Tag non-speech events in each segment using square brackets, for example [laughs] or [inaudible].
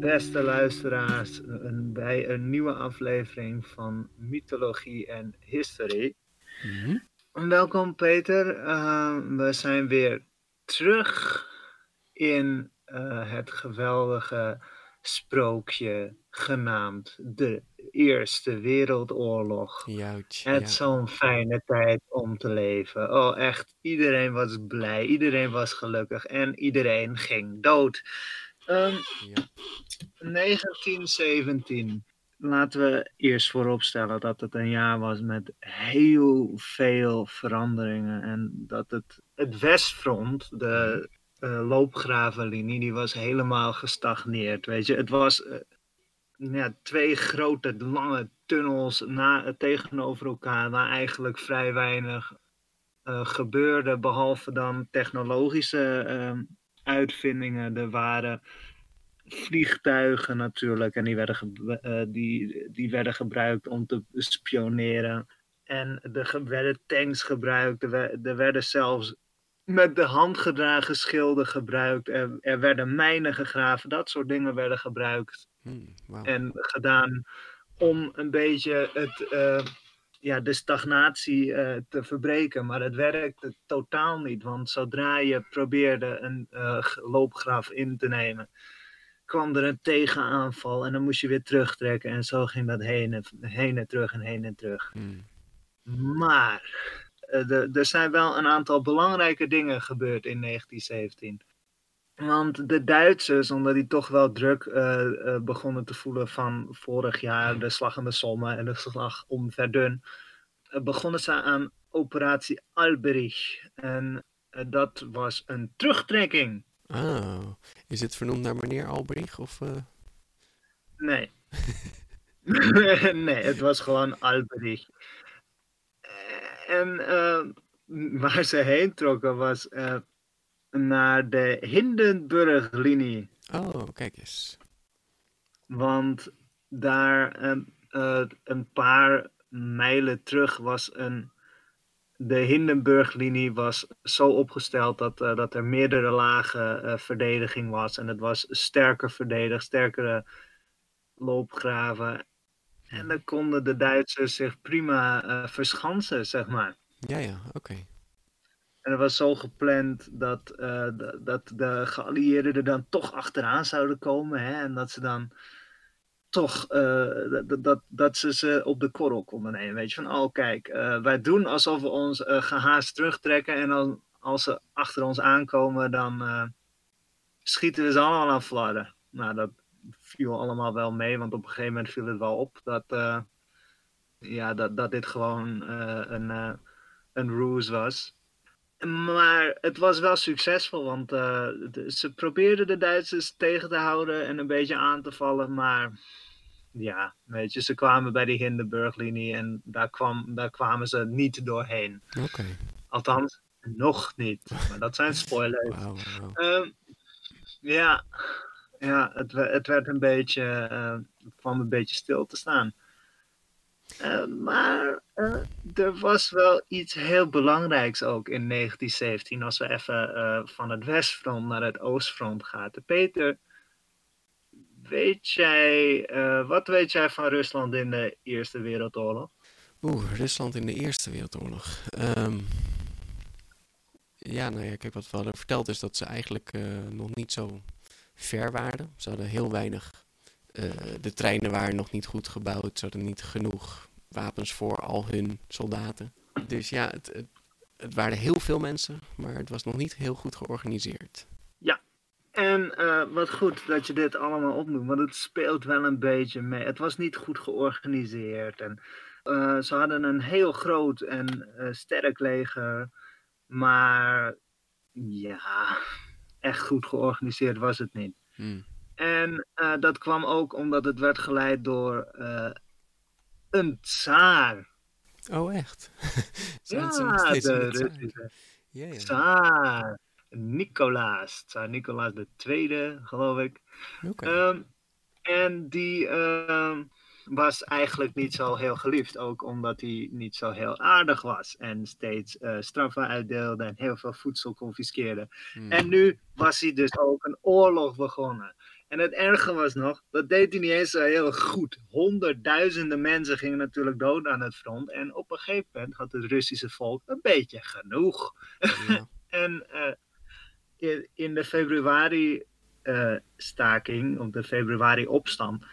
beste luisteraars, bij een nieuwe aflevering van Mythologie en History. Welkom, Peter. Eh, we zijn weer terug in eh, het geweldige sprookje genaamd de Eerste Wereldoorlog. Het ja. zo'n fijne tijd om te leven. Oh, echt. Iedereen was blij. Iedereen was gelukkig. En iedereen ging dood. Ehm, Ja. 1917. Laten we eerst vooropstellen dat het een jaar was met heel veel veranderingen. En dat het, het Westfront, de eh, loopgravenlinie, die was helemaal gestagneerd. Weet je, het was eh, ja, twee grote lange tunnels na, tegenover elkaar, waar eigenlijk vrij weinig eh, gebeurde, behalve dan technologische ehm, uitvindingen. Er waren vliegtuigen natuurlijk, en die werden, eh, die, die werden gebruikt om te spioneren. En er werden tanks gebruikt, er, er werden zelfs met de hand gedragen schilden gebruikt, er, er werden mijnen gegraven, dat soort dingen werden gebruikt Hmm, en gedaan om een beetje het, eh, ja, de stagnatie eh, te verbreken. Maar het werkte totaal niet, want zodra je probeerde een g- loopgraaf in te nemen, kwam er een tegenaanval en dan moest je weer terugtrekken. En zo ging dat heen en, heen en terug en heen en terug. Hmm, Maar eh, er zijn wel een aantal belangrijke dingen gebeurd in 1917. Want de Duitsers, omdat die toch wel druk eh, eh, begonnen te voelen van vorig jaar, de slag om de Somme en de slag om Verdun, eh, begonnen ze aan operatie Alberich. En dat was een terugtrekking. Oh, is het vernoemd naar meneer Albrecht? Of, Nee. [laughs] nee, het was gewoon Alberich. En waar ze heen trokken was naar de Hindenburg-linie. Oh, kijk eens. Want daar eh, eh, een paar mijlen terug was een. De Hindenburg-linie was zo opgesteld dat, eh, dat er meerdere lagen verdediging was. En het was sterker verdedigd, sterkere loopgraven. En dan konden de Duitsers zich prima verschansen, zeg maar. Ja, ja, oké. En het was zo gepland dat, eh, dat de geallieerden er dan toch achteraan zouden komen. Hè? En dat ze dan toch eh, dat, dat, ze ze op de korrel konden nemen. Weet je, van oh kijk, eh, wij doen alsof we ons eh, gehaast terugtrekken. En dan, als ze achter ons aankomen, dan schieten we ze allemaal aan flarden. Nou, dat viel allemaal wel mee, want op een gegeven moment viel het wel op dat, ja, dat, dat dit gewoon een, een ruse was. Maar het was wel succesvol, want eh, ze probeerden de Duitsers tegen te houden en een beetje aan te vallen. Maar ja, weet je, ze kwamen bij de Hindenburg-linie en daar, kwam, daar kwamen ze niet doorheen. Oké. Althans, nog niet. Maar dat zijn spoilers. Ehm, ja, ja, het, het werd een beetje, eh, kwam een beetje stil te staan. Eh, maar eh, er was wel iets heel belangrijks ook in 1917, als we even eh, van het westfront naar het oostfront gaan. Peter, weet jij, wat weet jij van Rusland in de Eerste Wereldoorlog? Oeh, Rusland in de Eerste Wereldoorlog. Ehm, ja, nou ja, kijk, wat we hadden verteld is dat ze eigenlijk nog niet zo ver waren. Ze hadden heel weinig. Eh, de treinen waren nog niet goed gebouwd. Ze hadden niet genoeg wapens voor al hun soldaten. Dus ja, het, het, het waren heel veel mensen, maar het was nog niet heel goed georganiseerd. En eh, wat goed dat je dit allemaal opnoemt, want het speelt wel een beetje mee. Het was niet goed georganiseerd. En, eh, ze hadden een heel groot en sterk leger, maar ja, echt goed georganiseerd was het niet. Hmm. En eh, dat kwam ook omdat het werd geleid door eh, een tsaar. Oh, echt? [laughs] Ja, de het zuiden? Russische Ja, ja. tsaar. Nicolaas, tsaar Nicolaas II, geloof ik. Oké. Ehm, en die ehm, was eigenlijk niet zo heel geliefd, ook omdat hij niet zo heel aardig was en steeds eh, straffen uitdeelde en heel veel voedsel confiskeerde. Hmm. En nu was hij dus ook een oorlog begonnen. En het erge was nog, dat deed hij niet eens zo heel goed. Honderdduizenden mensen gingen natuurlijk dood aan het front. En op een gegeven moment had het Russische volk een beetje genoeg. Ja. [laughs] En eh, in, de februari-staking, of de februari-opstand,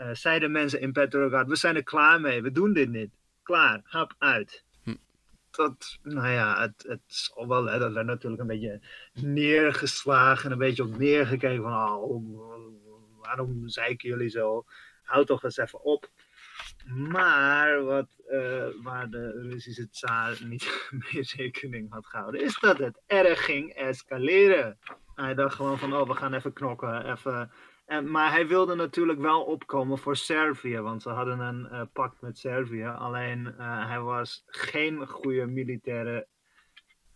eh, zeiden mensen in Petrograd: We zijn er klaar mee, we doen dit niet. Klaar, hap uit. Hm. Dat, nou ja, het, het zal wel, hè, dat werd natuurlijk een beetje neergeslagen, een beetje op neergekeken van: oh, waarom zeiken jullie zo? Houd toch eens even op. Maar wat, eh, waar de Russische tsaar niet [laughs] mee rekening had gehouden, is dat het erg ging escaleren. Hij dacht gewoon van, oh, we gaan even knokken. Even. En, maar hij wilde natuurlijk wel opkomen voor Servië, want ze hadden een eh, pact met Servië. Alleen eh, hij was geen goede militaire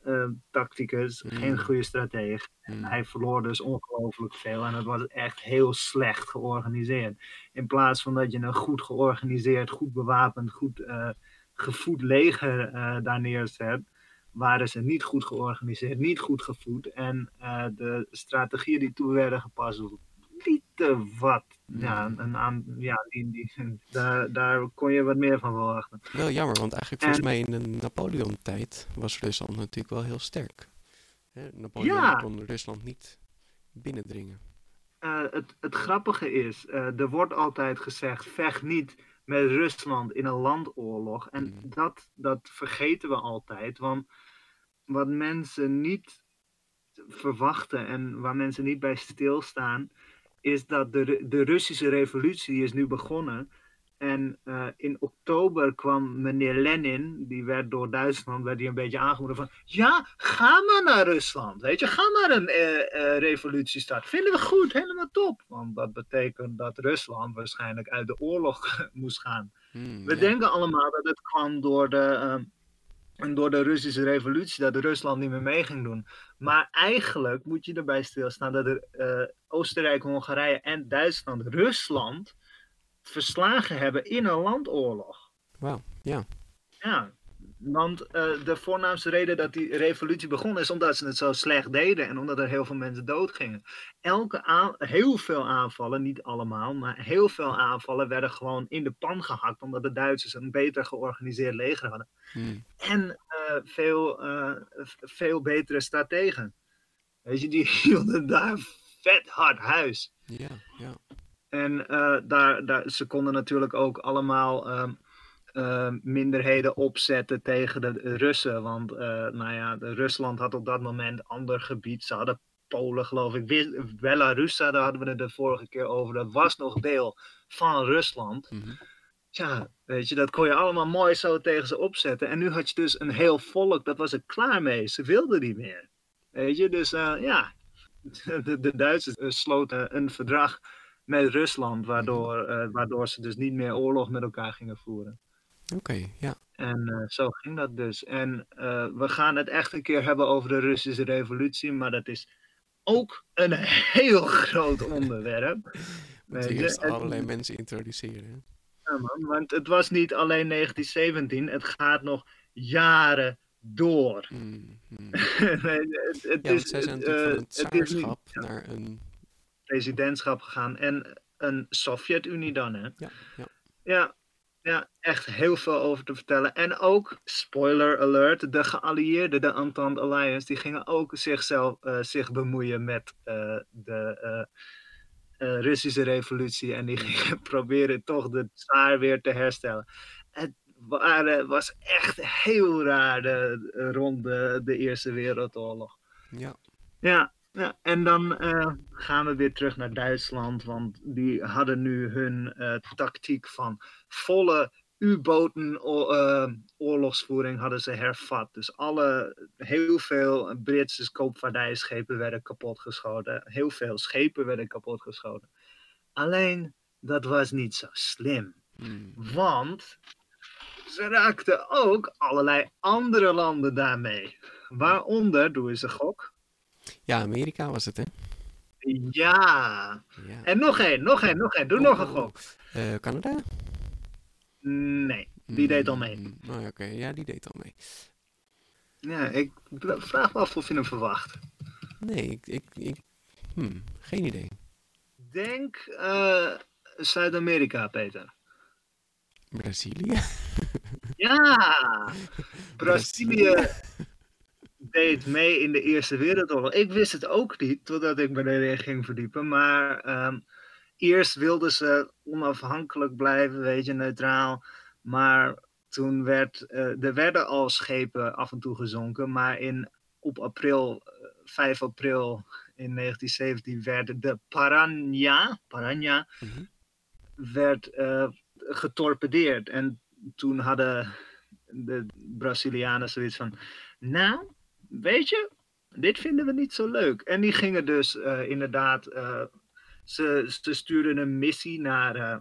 eh, tacticus, Mm. geen goede strateeg. Hmm. Hij verloor dus ongelooflijk veel en het was echt heel slecht georganiseerd. In plaats van dat je een goed georganiseerd, goed bewapend, goed gevoed leger daar neerzet, waren ze niet goed georganiseerd, niet goed gevoed. En de strategieën die toen werden gepast, lieten wat. Ja, een, aan, ja die, die, daar, daar kon je wat meer van verwachten. Wel jammer, want eigenlijk volgens mij in de Napoleon-tijd was Rusland natuurlijk wel heel sterk. Hè, Napoleon Ja. kon Rusland niet binnendringen. Eh, het, het grappige is, eh, er wordt altijd gezegd, vecht niet met Rusland in een landoorlog. En Mhm. dat, dat vergeten we altijd, want wat mensen niet verwachten en waar mensen niet bij stilstaan, is dat de, de Russische revolutie is nu begonnen. En eh, in oktober kwam meneer Lenin, die werd door Duitsland werd hij een beetje aangemoedigd van, ja, ga maar naar Rusland, weet je, ga maar een eh, eh, revolutie starten. Vinden we goed, helemaal top. Want dat betekent dat Rusland waarschijnlijk uit de oorlog [laughs] moest gaan. Hmm, We ja. denken allemaal dat het kwam door de, ehm, door de Russische revolutie, dat Rusland niet meer mee ging doen. Maar eigenlijk moet je erbij stilstaan dat er, eh, Oostenrijk, Hongarije en Duitsland Rusland verslagen hebben in een landoorlog. Wauw, ja. Ja, want eh, de voornaamste reden dat die revolutie begon is omdat ze het zo slecht deden en omdat er heel veel mensen doodgingen. Elke aan, heel veel aanvallen, niet allemaal, maar heel veel aanvallen werden gewoon in de pan gehakt omdat de Duitsers een beter georganiseerd leger hadden. Hmm. En eh, veel, eh, veel betere strategen. Weet je, die [laughs] hielden daar vet hard huis. Ja, ja. En daar, daar, ze konden natuurlijk ook allemaal ehm, eh, minderheden opzetten tegen de Russen. Want eh, nou ja, de Rusland had op dat moment ander gebied. Ze hadden Polen, geloof ik. Belarus, daar hadden we het de vorige keer over. Dat was nog deel van Rusland. Mhm. Ja, weet je, dat kon je allemaal mooi zo tegen ze opzetten. En nu had je dus een heel volk, dat was er klaar mee. Ze wilden niet meer. Weet je, dus eh, ja, [laughs] de, de Duitsers sloten een verdrag met Rusland, waardoor, waardoor ze dus niet meer oorlog met elkaar gingen voeren. Oké, ja. En eh, zo ging dat dus. En eh, we gaan het echt een keer hebben over de Russische revolutie, maar dat is ook een heel [laughs] groot onderwerp. [laughs] Moet je, eerst en- allerlei mensen introduceren. Ja, man, want het was niet alleen 1917, het gaat nog jaren door. Mm, mm. [laughs] Het, het Ja, is, want zij zijn het, natuurlijk van is tsaarschap naar een... presidentschap gegaan en een Sovjet-Unie dan, hè? Ja, ja. Ja, ja, echt heel veel over te vertellen. En ook, spoiler alert, de geallieerden, de Entente Alliance, die gingen ook zichzelf, eh, zich bemoeien met eh, de eh, Russische revolutie. En die gingen [laughs] proberen toch de tsaar weer te herstellen. Het waren, was echt heel raar de, rond de, de Eerste Wereldoorlog. ja. Ja, ja, en dan eh, gaan we weer terug naar Duitsland, want die hadden nu hun eh, tactiek van volle U-boten eh, oorlogsvoering hadden ze hervat. Dus alle, heel veel Britse koopvaardijschepen werden kapotgeschoten. Heel veel schepen werden kapotgeschoten. Alleen, dat was niet zo slim. Mm. Want ze raakten ook allerlei andere landen daarmee. Waaronder, doe eens een gok, Ja, Amerika was het, hè? Ja. Ja. En nog één, nog één, nog één. Doe Oh, nog een gok. Eh, Canada? Nee, die deed al mee. Mm, oh, ja, Oké, ja, die deed al mee. Ja, ik vraag me af of je hem verwacht. Nee, ik... ik, ik hmm, geen idee. Denk eh, Zuid-Amerika, Peter. Brazilië? [laughs] Ja! Brazilië deed mee in de Eerste Wereldoorlog. Ik wist het ook niet, totdat ik me erin ging verdiepen. Maar ehm, eerst wilden ze onafhankelijk blijven, weet je, neutraal. Maar toen werd, eh, er werden al schepen af en toe gezonken. Maar in, op april, eh, 5 april in 1917 werd de Parana, Parana Mhm. werd eh, getorpedeerd. En toen hadden de Brazilianen zoiets van, nou, weet je, dit vinden we niet zo leuk. En die gingen dus eh, inderdaad, eh, ze, ze stuurden een missie naar, eh,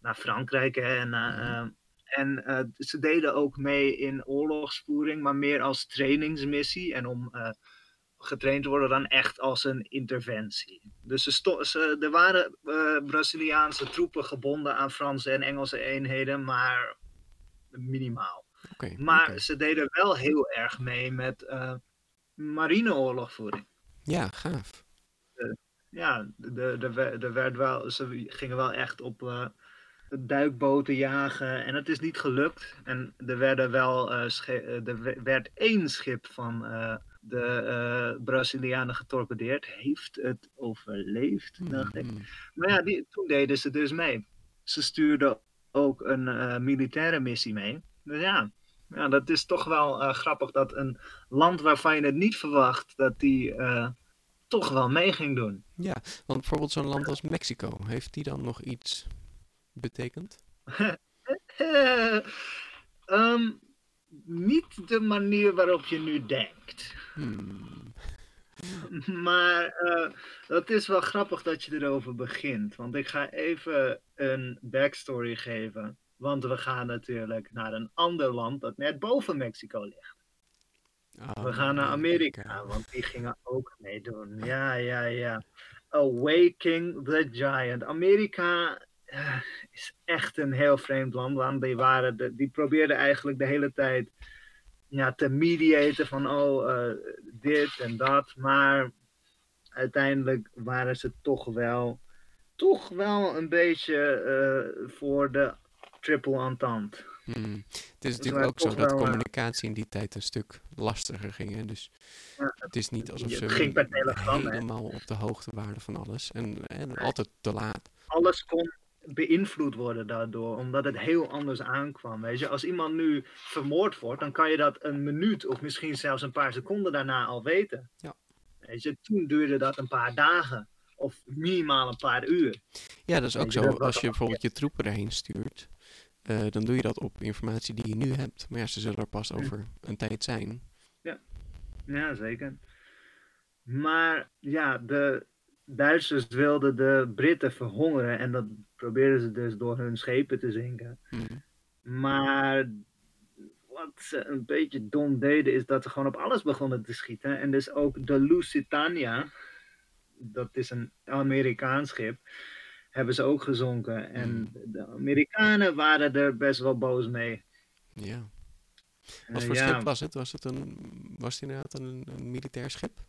naar Frankrijk. Hè, en eh, en ze deden ook mee in oorlogsvoering, maar meer als trainingsmissie. En om getraind te worden dan echt als een interventie. Dus ze er waren Braziliaanse troepen gebonden aan Franse en Engelse eenheden, maar minimaal. Maar ze deden wel heel erg mee met marineoorlogvoering. Ja, gaaf. Ja, de, de, de, de werd wel, ze gingen wel echt op eh, duikboten jagen en het is niet gelukt. En er, werden wel, eh, eh, er we- werd één schip van de eh, Brazilianen getorpedeerd. Heeft het overleefd, dacht ik. Mm, Maar ja, die, toen deden ze dus mee. Ze stuurden ook een militaire missie mee. Dus ja, ja dat is toch wel eh, grappig dat een land waarvan je het niet verwacht, dat die eh, toch wel mee ging doen. Ja, want bijvoorbeeld zo'n land als Mexico, heeft die dan nog iets betekend? Eh, [laughs] ehm, niet de manier waarop je nu denkt. Hmm, Maar eh, dat is wel grappig dat je erover begint. Want ik ga even een backstory geven. Want we gaan natuurlijk naar een ander land dat net boven Mexico ligt. We gaan naar Amerika, want die gingen ook meedoen. Ja, ja, ja. Awaking the Giant. Amerika eh, is echt een heel vreemd land. Want die, waren de, die probeerden eigenlijk de hele tijd ja, te mediaten van oh, eh, dit en dat. Maar uiteindelijk waren ze toch wel, toch wel een beetje eh, voor de Triple Entente. Hmm. Het is waren natuurlijk ook zo dat eh, communicatie in die tijd een stuk lastiger ging. Hè? Dus Ja, het is niet alsof ze ging per telegram, hè? helemaal op de hoogte waren van alles. En, en altijd te laat. alles kon beïnvloed worden daardoor, omdat het heel anders aankwam. Weet je, als iemand nu vermoord wordt, dan kan je dat een minuut of misschien zelfs een paar seconden daarna al weten. Ja. Weet je, toen duurde dat een paar dagen of minimaal een paar uur. Ja, dat is ook zo. Als je bijvoorbeeld je troepen erheen stuurt, eh, dan doe je dat op informatie die je nu hebt. Maar ja, ze zullen er pas over een tijd zijn. Ja, zeker. Maar ja, de Duitsers wilden de Britten verhongeren en dat probeerden ze dus door hun schepen te zinken. Hmm. Maar wat ze een beetje dom deden, is dat ze gewoon op alles begonnen te schieten. En dus ook de Lusitania, dat is een Amerikaans schip, hebben ze ook gezonken. En Mm. de Amerikanen waren er best wel boos mee. Ja. Wat Eh, voor ja, schip was het? Was het, een, was het inderdaad een, een militair schip?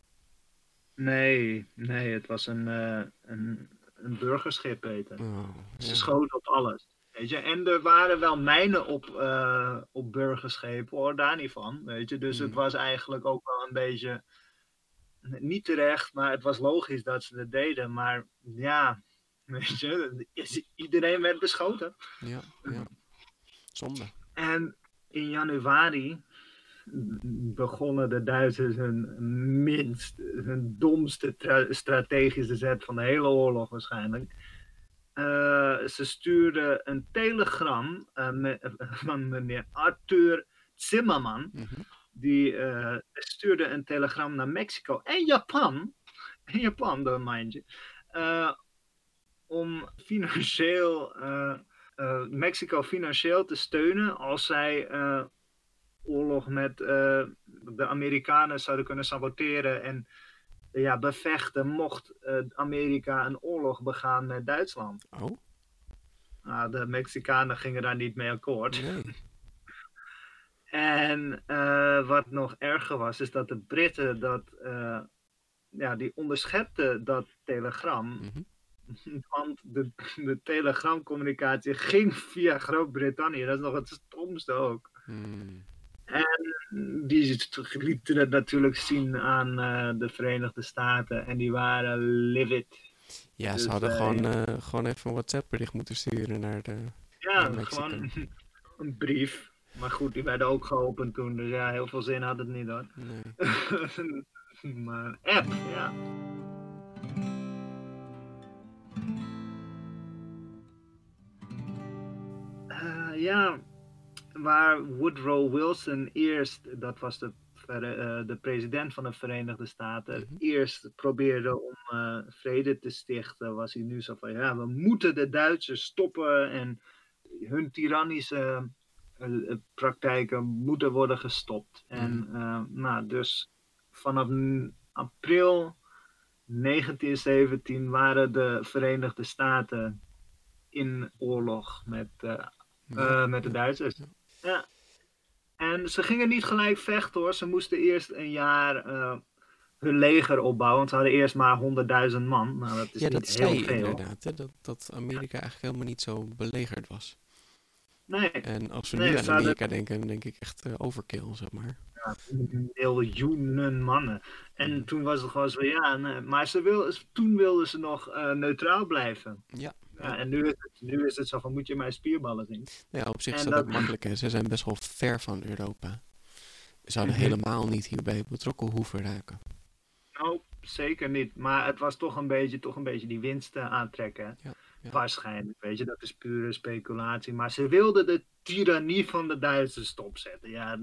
Nee, nee, het was een, eh, een, een burgerschip, Peter. Oh, Ze ja. schoten op alles. Weet je? En er waren wel mijnen op, eh, op burgerschepen, hoor, daar niet van. Weet je? Dus het Mm. was eigenlijk ook wel een beetje niet terecht, maar het was logisch dat ze dat deden. Maar ja, weet je, iedereen werd beschoten. Ja, ja. Zonde. En in januari begonnen de Duitsers hun minst, hun domste tra- strategische zet van de hele oorlog waarschijnlijk. Eh, ze stuurden een telegram eh, me- [laughs] van meneer Arthur Zimmerman. Mhm. Die eh, stuurde een telegram naar Mexico en Japan. [laughs] En Japan, dan mind je. Om financieel eh, eh, Mexico financieel te steunen als zij eh, oorlog met de Amerikanen zouden kunnen saboteren en ja, bevechten mocht Amerika een oorlog begaan met Duitsland. Oh, Nou, de Mexicanen gingen daar niet mee akkoord. nee. [laughs] En wat nog erger was, is dat de Britten dat, ja, die onderschepten dat telegram. Mhm. [laughs] Want de, de telegramcommunicatie ging via Groot-Brittannië. Dat is nog het stomste ook. Hmm. Die lieten het natuurlijk zien aan eh, de Verenigde Staten. En die waren livid. Ja, Dus, ze hadden eh, gewoon, eh, gewoon even een WhatsApp-bericht moeten sturen naar de... Ja, gewoon [laughs] een brief. Maar goed, die werden ook geopend toen. Dus ja, heel veel zin had het niet hoor. Nee. [laughs] maar een app, ja. Ja, waar Woodrow Wilson eerst, dat was de, eh, de president van de Verenigde Staten, Mhm. eerst probeerde om eh, vrede te stichten, was hij nu zo van, ja, we moeten de Duitsers stoppen en hun tyrannische eh, praktijken moeten worden gestopt. En eh, nou, dus vanaf april 1917 waren de Verenigde Staten in oorlog met, Ja. eh, met de Duitsers. Ja. En ze gingen niet gelijk vechten hoor. Ze moesten eerst een jaar eh, hun leger opbouwen. Want ze hadden eerst maar 100.000 man. Nou, dat is ja, niet dat heel zei je inderdaad, hè, dat, dat Amerika eigenlijk helemaal niet zo belegerd was. Nee, En als we Nee, nu ze aan hadden- Amerika denken, dan denk ik echt eh, overkill, zeg maar. miljoenen mannen. En toen was het gewoon zo, ja, nee, maar ze wil, toen wilden ze nog eh, neutraal blijven. Ja, Ja, en nu is, het, nu is het zo van, moet je mij spierballen zien? ja op zich is dat dat- ook makkelijk. Hè. Ze zijn best wel ver van Europa. Ze zouden Mhm. helemaal niet hierbij betrokken hoeven raken. Nou, zeker niet. Maar het was toch een beetje, toch een beetje die winsten aantrekken. Ja, ja. Waarschijnlijk, weet je, dat is pure speculatie. Maar ze wilden de tirannie van de Duitsers stopzetten. Ja,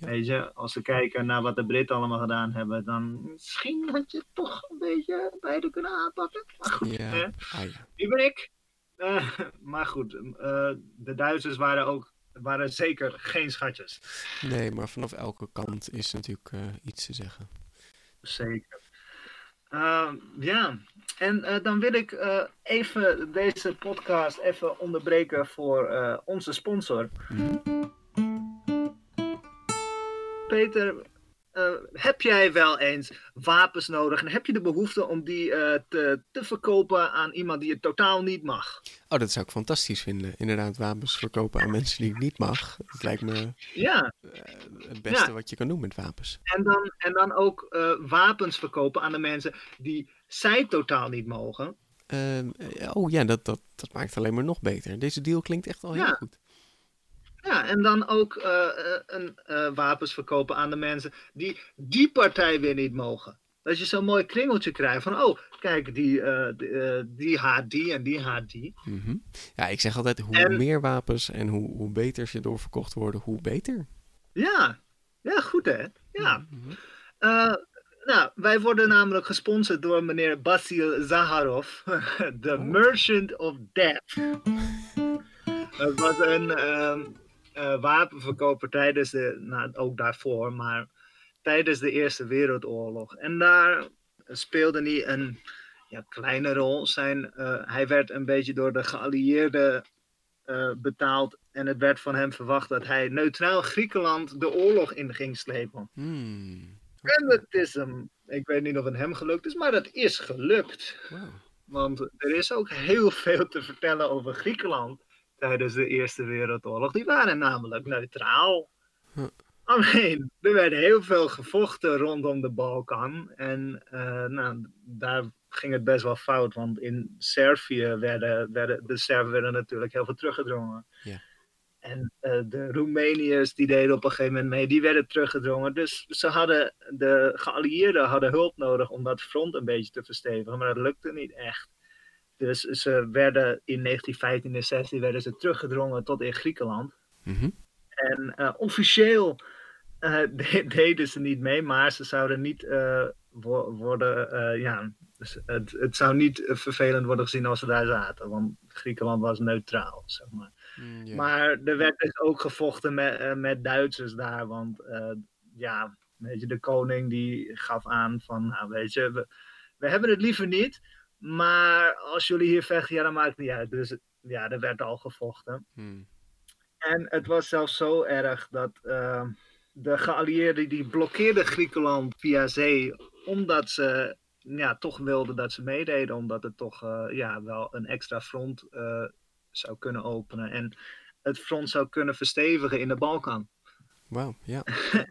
Ja. weet je, als we kijken naar wat de Britten allemaal gedaan hebben, dan misschien had je toch een beetje beide kunnen aanpakken. Maar goed? Ja, ah ja. Wie ben ik? Eh, maar goed, eh, de Duitsers waren ook waren zeker geen schatjes. Nee, maar vanaf elke kant is natuurlijk eh, iets te zeggen. Zeker. Eh, ja, en dan wil ik eh, even deze podcast even onderbreken voor eh, onze sponsor. Peter, eh, heb jij wel eens wapens nodig en heb je de behoefte om die eh, te, te verkopen aan iemand die het totaal niet mag? Oh, dat zou ik fantastisch vinden. Inderdaad, wapens verkopen aan mensen die ik niet mag. Dat lijkt me Ja, eh, het beste Ja. wat je kan doen met wapens. en dan, en dan ook wapens verkopen aan de mensen die zij totaal niet mogen. Ehm, eh, oh ja, dat, dat, dat maakt het alleen maar nog beter. Deze deal klinkt echt al heel Ja. goed. Ja, en dan ook eh, eh, een, eh, wapens verkopen aan de mensen die die partij weer niet mogen. Dat je zo'n mooi kringeltje krijgt van, oh, kijk, die, eh, die, die haat die en die haat die. Mhm. Ja, ik zeg altijd, hoe En- meer wapens en hoe, hoe beter ze doorverkocht worden, hoe beter. Ja, ja, goed hè. Ja. Mhm. Nou, wij worden namelijk gesponsord door meneer Basil Zaharov, [laughs] The Oh. Merchant of Death. Dat was een ehm, eh, wapenverkoper tijdens de, nou ook daarvoor, maar tijdens de Eerste Wereldoorlog. En daar speelde hij een ja, kleine rol. Zijn, eh, hij werd een beetje door de geallieerden eh, betaald. En het werd van hem verwacht dat hij neutraal Griekenland de oorlog in ging slepen. Hmm. En dat is hem, ik weet niet of het hem gelukt is, maar dat is gelukt. Wow. Want er is ook heel veel te vertellen over Griekenland tijdens de Eerste Wereldoorlog. Die waren namelijk neutraal. [laughs] Alleen, er werd heel veel gevochten rondom de Balkan. En eh, nou, daar ging het best wel fout. Want in Servië werden, werden de Serven werden natuurlijk heel veel teruggedrongen. Ja. En eh, de Roemeniërs die deden op een gegeven moment mee, die werden teruggedrongen. Dus ze hadden, de geallieerden hadden hulp nodig om dat front een beetje te verstevigen. Maar dat lukte niet echt. Dus ze werden in 1915 en 16 werden ze teruggedrongen tot in Griekenland. Mhm. En eh, officieel eh, [laughs] de- deden ze niet mee, maar ze zouden niet eh, wo- worden, ja, dus het, het zou niet vervelend worden gezien als ze daar zaten, want Griekenland was neutraal, zeg maar. Mm. Maar er werd dus ook gevochten met, met Duitsers daar, want ja, weet je, de koning die gaf aan van, nou weet je, we, we hebben het liever niet, maar als jullie hier vechten, ja, dan maakt het niet uit. Dus ja, er werd al gevochten. Hmm. En het was zelfs zo erg dat eh, de geallieerden die blokkeerden Griekenland via zee, omdat ze ja, toch wilden dat ze meededen, omdat het toch eh, ja, wel een extra front eh, zou kunnen openen en het front zou kunnen verstevigen in de Balkan. Wauw, ja. [laughs]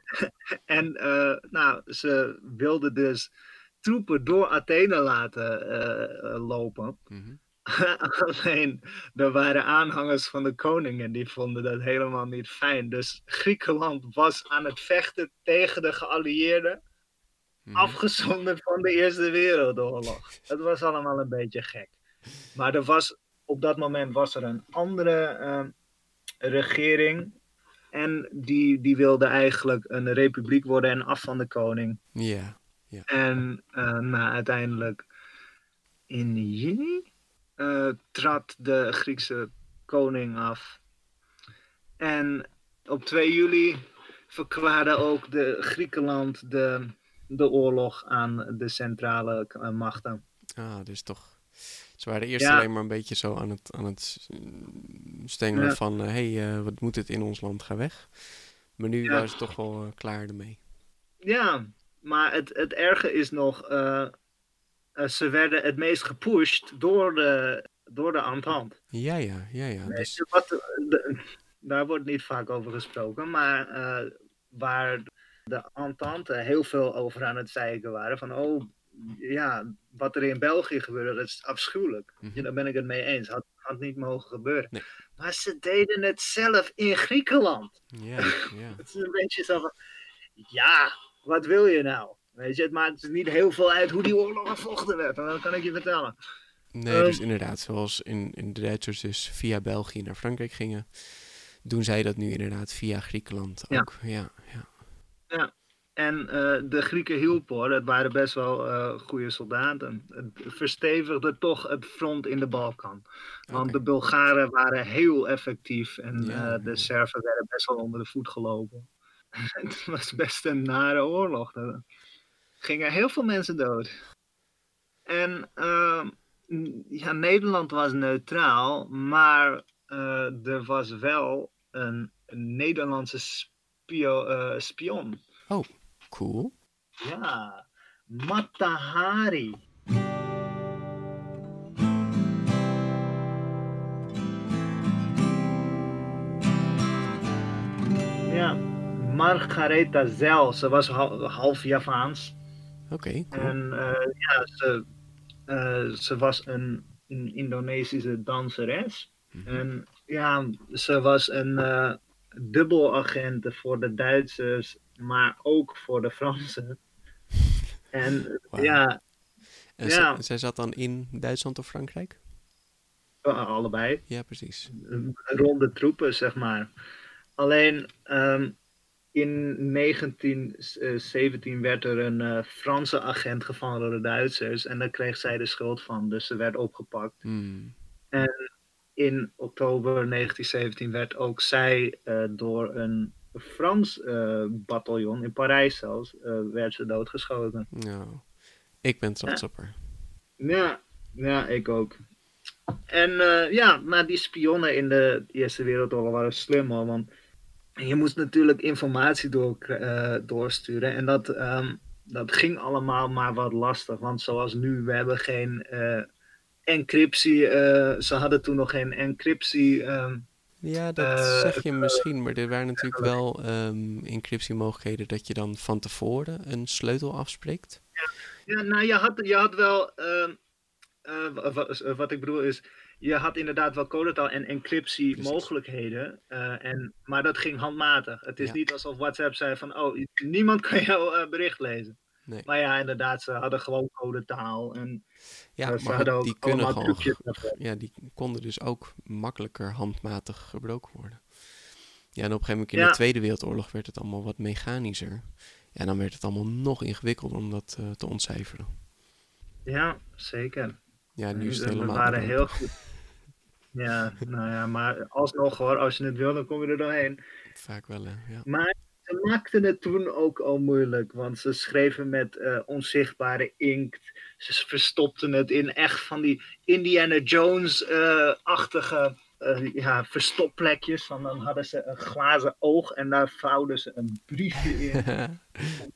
En eh, nou, ze wilden dus troepen door Athene laten eh, lopen. Mhm. [laughs] Alleen, er waren aanhangers van de koning en die vonden dat helemaal niet fijn. Dus Griekenland was aan het vechten tegen de geallieerden, Mhm. afgezonderd van de Eerste Wereldoorlog. Het was allemaal een beetje gek. Maar er was, op dat moment was er een andere eh, regering. En die, die wilde eigenlijk een republiek worden en af van de koning. Ja. En nou, uiteindelijk in juni eh, trad de Griekse koning af. En op 2 juli verklaarde ook de Griekenland de, de oorlog aan de centrale eh, machten. Ah, dus toch. Ze waren eerst Ja. alleen maar een beetje zo aan het, aan het stengelen Ja. van... hé, hey, wat moet het in ons land, ga weg. Maar nu Ja. waren ze toch wel klaar ermee. Ja, maar het, het erge is nog, eh, eh, ze werden het meest gepusht door de, door de Entente. Ja, ja, ja, ja. Dus, wat, de- daar wordt niet vaak over gesproken, maar eh, waar de Entente heel veel over aan het zeiken waren, van oh, ja, wat er in België gebeurde, dat is afschuwelijk. Ja, daar ben ik het mee eens, had, had niet mogen gebeuren. Nee. Maar ze deden het zelf in Griekenland. ja, ja. [laughs] Het is een beetje zo van, ja, wat wil je nou? Weet je, het maakt niet heel veel uit hoe die oorlog gevochten werd, dat kan ik je vertellen. Nee, Ehm. dus inderdaad, zoals in, in de Duitsers dus via België naar Frankrijk gingen, doen zij dat nu inderdaad via Griekenland Ja. ook. Ja, ja. En eh, de Grieken hielpen hoor, het waren best wel eh goede soldaten. Het verstevigde toch het front in de Balkan. Want de Bulgaren waren heel effectief en Ja, eh, de ja. Serven werden best wel onder de voet gelopen. [laughs] het was best een nare oorlog. Er gingen heel veel mensen dood. En eh, ja, Nederland was neutraal, maar eh, er was wel een, een Nederlandse spio- eh, spion. Cool. Ja, Matahari. Margaretha Zel. Ze was hal- half Javaans. Oké, cool. En eh, ja, ze, eh, ze was een, een Indonesische danseres. Mhm. En ja, ze was een eh dubbelagent voor de Duitsers, maar ook voor de Fransen. [laughs] En ja, En ja. zij, zat dan in Duitsland of Frankrijk? allebei. Ja, precies. rond de troepen, zeg maar. Alleen ehm, in 1917 werd er een eh, Franse agent gevangen door de Duitsers en daar kreeg zij de schuld van, dus ze werd opgepakt. Hmm. In oktober 1917 werd ook zij eh, door een Frans eh bataljon, in Parijs zelfs, eh, werd ze doodgeschoten. Nou, Ik ben trots op haar. Ja, ja, ik ook. En eh, ja, maar die spionnen in de Eerste Wereldoorlog waren slim hoor. Want je moest natuurlijk informatie door, eh, doorsturen. En dat, ehm, dat ging allemaal maar wat lastig. Want zoals nu, we hebben geen eh, encryptie. eh, ze hadden toen nog geen encryptie. ehm, Ja, dat zeg je misschien, maar er waren natuurlijk wel ehm, encryptiemogelijkheden dat je dan van tevoren een sleutel afspreekt. Ja, nou, je had, je had wel. wa- wa- wat ik bedoel is. Je had inderdaad wel codetaal en encryptie Precies. mogelijkheden. eh, en, maar dat ging handmatig. Het is Ja. niet alsof WhatsApp zei van. Oh, niemand kan jouw eh, bericht lezen. Nee. Maar ja, inderdaad, ze hadden gewoon codetaal. En Ja, eh, ze maar hadden ook die kunnen gewoon, [laughs] ja, die konden dus ook makkelijker handmatig gebroken worden. Ja, en op een gegeven moment in Ja. de Tweede Wereldoorlog werd het allemaal wat mechanischer. Ja, dan werd het allemaal nog ingewikkelder om dat te ontcijferen. Ja, zeker. Ja, nu is het We waren heel goed. Ja, nou ja, maar alsnog hoor, als je het wil, dan kom je er doorheen. Vaak wel, hè. Ja. Maar ze maakten het toen ook al moeilijk, want ze schreven met eh, onzichtbare inkt. Ze verstopten het in echt van die Indiana Jones-achtige eh, ja, verstopplekjes. Van dan hadden ze een glazen oog en daar vouwden ze een briefje in. [laughs]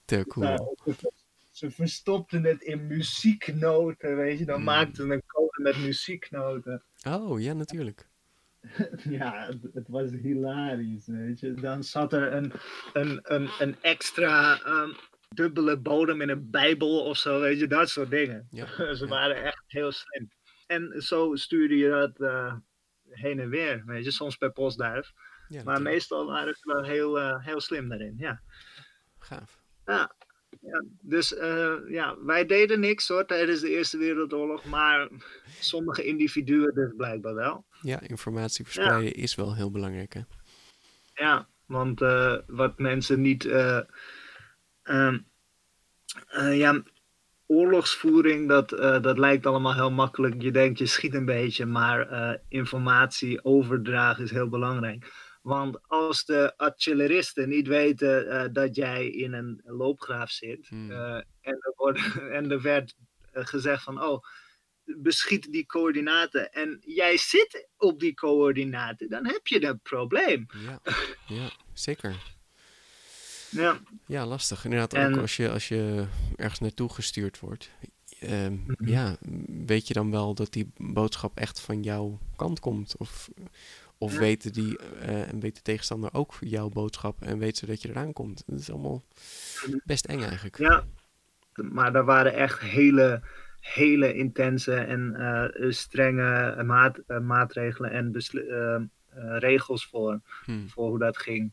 Te cool. Ze- verstopten het in muzieknoten, weet je. Dan Mm. maakten ze een code met muzieknoten. Oh, ja, natuurlijk. [laughs] Ja, het, het was hilarisch, weet je. Dan zat er een, een, een, een extra ehm, dubbele bodem in een bijbel of zo, weet je. Dat soort dingen. Ja, [laughs] Ze ja. waren echt heel slim. En zo stuurde je dat eh, heen en weer, weet je. Soms per postduif. Ja, Maar meestal waren ze wel heel, eh, heel slim daarin, ja. Gaaf. Ja, ja, dus eh, ja, wij deden niks hoor tijdens de Eerste Wereldoorlog, maar sommige individuen dus blijkbaar wel. Ja, informatie verspreiden is wel heel belangrijk, hè. Ja, want eh, wat mensen niet. eh, ehm, eh, ja, oorlogsvoering, dat, eh, dat lijkt allemaal heel makkelijk. Je denkt, je schiet een beetje, maar eh, informatie overdragen is heel belangrijk. Want als de artilleristen niet weten eh, dat jij in een loopgraaf zit, Hmm. eh, en, er wordt, [laughs] en er werd eh, gezegd van, oh, beschiet die coördinaten en jij zit op die coördinaten, dan heb je een probleem. Ja, ja, zeker. [laughs] Ja, Ja, lastig. Inderdaad, En- ook als je, als je ergens naartoe gestuurd wordt. ehm, Mhm. Ja, weet je dan wel dat die boodschap echt van jouw kant komt? Of, of Ja. weten die eh, en weet de tegenstander ook jouw boodschap en weet ze dat je eraan komt? Dat is allemaal best eng eigenlijk. ja. Maar daar waren echt hele, hele intense en eh, strenge maat, eh, maatregelen en regels voor, Hm, voor hoe dat ging.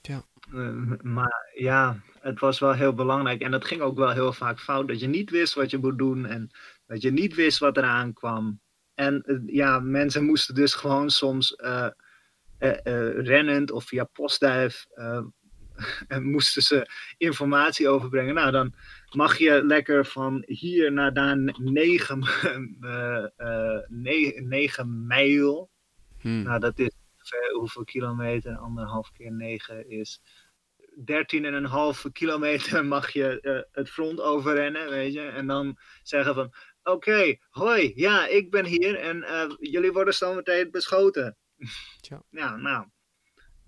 Ja. Maar ja, het was wel heel belangrijk. En dat ging ook wel heel vaak fout. Dat je niet wist wat je moet doen en dat je niet wist wat eraan kwam. En eh, ja, mensen moesten dus gewoon soms eh, rennend of via postduif [laughs] en moesten ze informatie overbrengen. Nou, dan mag je lekker van hier naar daar negen, [laughs] ne- negen mijl. hm, Nou, dat is hoeveel kilometer? Anderhalf keer negen is 13,5 kilometer [laughs] mag je het front overrennen, weet je. En dan zeggen van, oké, hoi, ja, ik ben hier en eh, jullie worden zo meteen beschoten. [laughs] Tja. Ja, nou,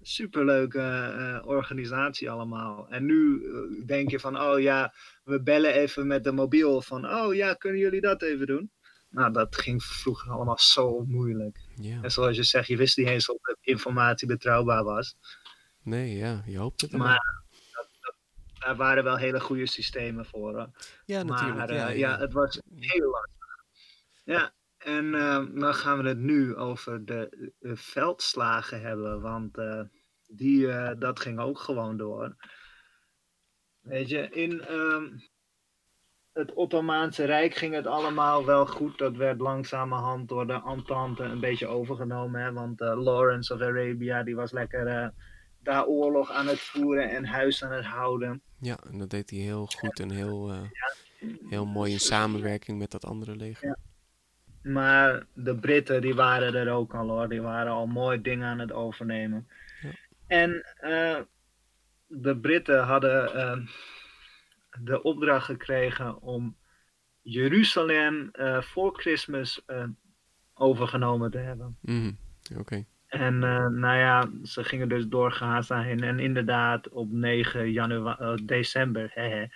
superleuke eh, organisatie allemaal. En nu eh, denk je van, oh ja, we bellen even met de mobiel van, oh ja, kunnen jullie dat even doen? Nou, dat ging vroeger allemaal zo moeilijk. ja. En zoals je zegt, je wist niet eens of de informatie betrouwbaar was. Nee, ja, je hoopt het. Maar daar waren wel hele goede systemen voor. Ja, natuurlijk. Maar ja, eh, ja. ja, het was heel lastig. Ja, en eh, dan gaan we het nu over de, veldslagen hebben. Want eh, die, dat ging ook gewoon door. Weet je, in ehm, het Ottomaanse Rijk ging het allemaal wel goed. Dat werd langzamerhand door de Entente een beetje overgenomen. Hè? Want Lawrence of Arabia, die was lekker daar oorlog aan het voeren en huis aan het houden. Ja, en dat deed hij heel goed en heel, eh, heel mooi in samenwerking met dat andere leger. Ja. Maar de Britten die waren er ook al hoor. Die waren al mooi dingen aan het overnemen. Ja. En eh, de Britten hadden eh, de opdracht gekregen om Jeruzalem voor Christmas overgenomen te hebben. Mhm. Oké. En eh, nou ja, ze gingen dus door Gaza heen. En inderdaad, op 9 januari, december hè, hè,